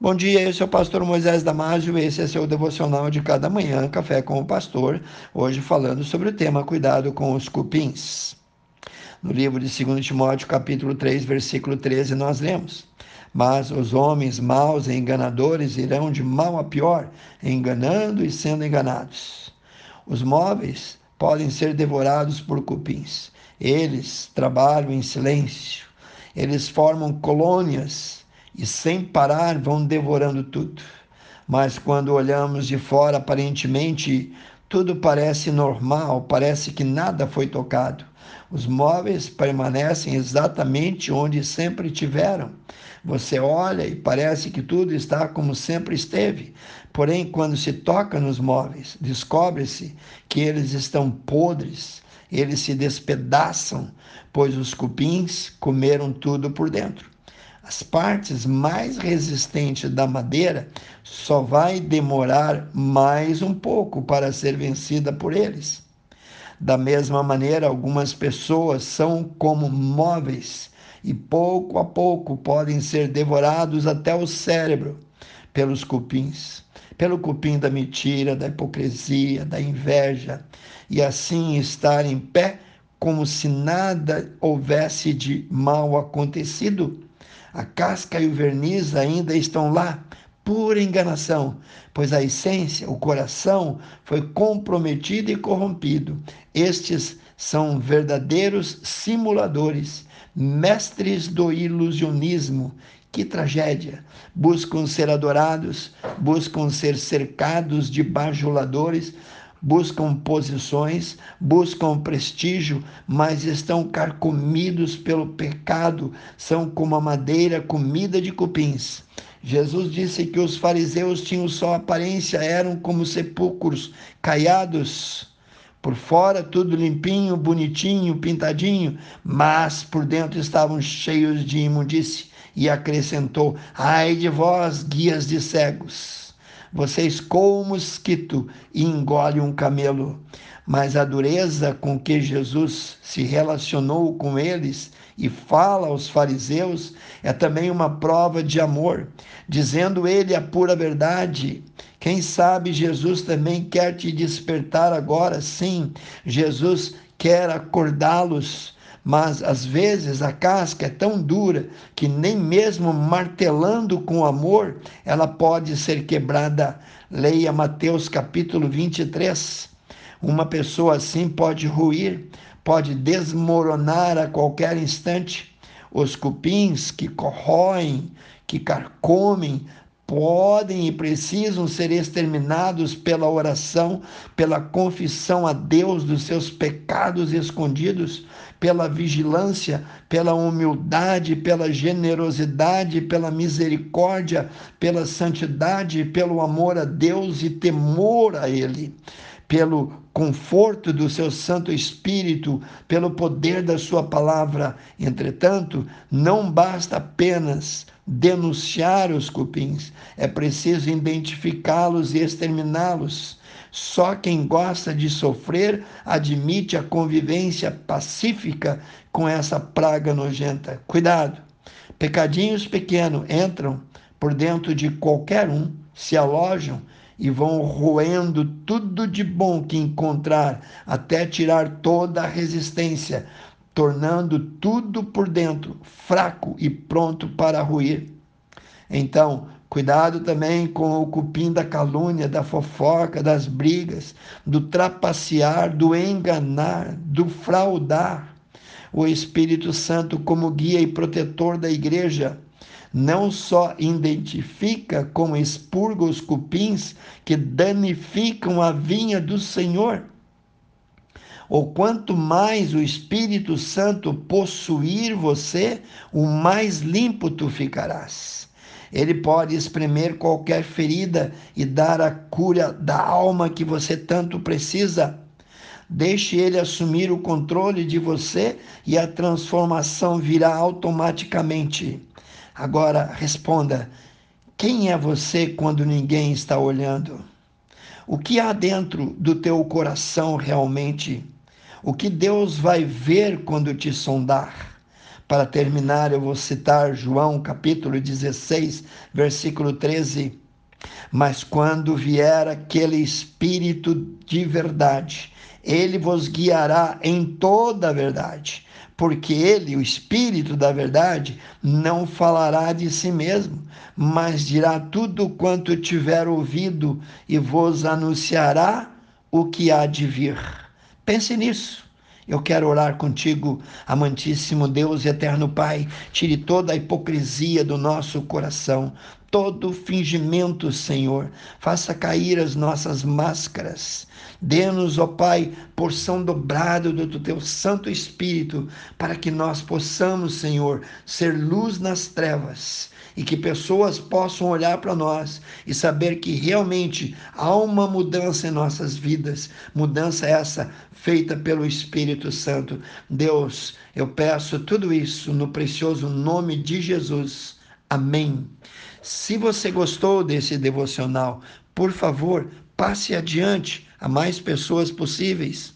Bom dia, esse é o pastor Moisés Damásio, esse é seu devocional de cada manhã, Café com o Pastor, hoje falando sobre o tema Cuidado com os cupins. No livro de 2 Timóteo, capítulo 3, versículo 13, nós lemos: Mas os homens maus e enganadores irão de mal a pior, enganando e sendo enganados. Os móveis podem ser devorados por cupins. Eles trabalham em silêncio, eles formam colônias e sem parar vão devorando tudo. Mas quando olhamos de fora, aparentemente tudo parece normal, parece que nada foi tocado. Os móveis permanecem exatamente onde sempre tiveram. Você olha e parece que tudo está como sempre esteve. Porém, quando se toca nos móveis, descobre-se que eles estão podres, eles se despedaçam, pois os cupins comeram tudo por dentro. As partes mais resistentes da madeira só vai demorar mais um pouco para ser vencida por eles. Da mesma maneira, algumas pessoas são como móveis e pouco a pouco podem ser devorados até o cérebro pelos cupins, pelo cupim da mentira, da hipocrisia, da inveja, e assim estar em pé como se nada houvesse de mal acontecido a casca e o verniz ainda estão lá, pura enganação, pois a essência, o coração, foi comprometido e corrompido. Estes são verdadeiros simuladores, mestres do ilusionismo. Que tragédia! Buscam ser adorados, buscam ser cercados de bajuladores, buscam posições, buscam prestígio, mas estão carcomidos pelo pecado, são como a madeira comida de cupins. Jesus disse que os fariseus tinham só aparência, eram como sepulcros caiados. Por fora tudo limpinho, bonitinho, pintadinho, mas por dentro estavam cheios de imundície. E acrescentou: Ai de vós, guias de cegos! Vocês com o mosquito e engole um camelo. Mas a dureza com que Jesus se relacionou com eles e fala aos fariseus é também uma prova de amor, dizendo ele a pura verdade. Quem sabe Jesus também quer te despertar agora, sim. Jesus quer acordá-los mas às vezes a casca é tão dura que nem mesmo martelando com amor ela pode ser quebrada. Leia Mateus capítulo 23. Uma pessoa assim pode ruir, pode desmoronar a qualquer instante. Os cupins que corroem, que carcomem, podem e precisam ser exterminados pela oração, pela confissão a Deus dos seus pecados escondidos, pela vigilância, pela humildade, pela generosidade, pela misericórdia, pela santidade, pelo amor a Deus e temor a Ele pelo conforto do seu Santo Espírito, pelo poder da Sua palavra. Entretanto, não basta apenas denunciar os cupins, é preciso identificá-los e exterminá-los. Só quem gosta de sofrer admite a convivência pacífica com essa praga nojenta. Cuidado! Pecadinhos pequenos entram por dentro de qualquer um, se alojam e vão roendo tudo de bom que encontrar, até tirar toda a resistência, tornando tudo por dentro fraco e pronto para ruir. Então, cuidado também com o cupim da calúnia, da fofoca, das brigas, do trapacear, do enganar, do fraudar. O Espírito Santo, como guia e protetor da igreja, não só identifica como expurga os cupins que danificam a vinha do Senhor, ou quanto mais o Espírito Santo possuir você, o mais limpo tu ficarás. Ele pode espremer qualquer ferida e dar a cura da alma que você tanto precisa. Deixe ele assumir o controle de você e a transformação virá automaticamente. Agora responda: quem é você quando ninguém está olhando? O que há dentro do teu coração realmente? O que Deus vai ver quando te sondar? Para terminar, eu vou citar João capítulo 16, versículo 13. Mas quando vier aquele Espírito de verdade, ele vos guiará em toda a verdade, porque ele, o Espírito da verdade, não falará de si mesmo, mas dirá tudo quanto tiver ouvido e vos anunciará o que há de vir. Pense nisso. Eu quero orar contigo, amantíssimo Deus e eterno Pai. Tire toda a hipocrisia do nosso coração, todo fingimento, Senhor. Faça cair as nossas máscaras. Dê-nos, ó Pai, porção dobrada do teu Santo Espírito, para que nós possamos, Senhor, ser luz nas trevas e que pessoas possam olhar para nós e saber que realmente há uma mudança em nossas vidas, mudança essa feita pelo Espírito Santo. Deus, eu peço tudo isso no precioso nome de Jesus. Amém. Se você gostou desse devocional, por favor, passe adiante a mais pessoas possíveis.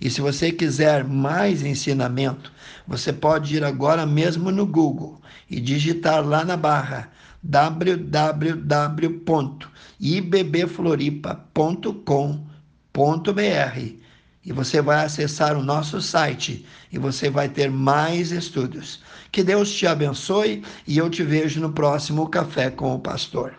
E se você quiser mais ensinamento, você pode ir agora mesmo no Google e digitar lá na barra www.ibbfloripa.com.br e você vai acessar o nosso site e você vai ter mais estudos. Que Deus te abençoe e eu te vejo no próximo Café com o Pastor.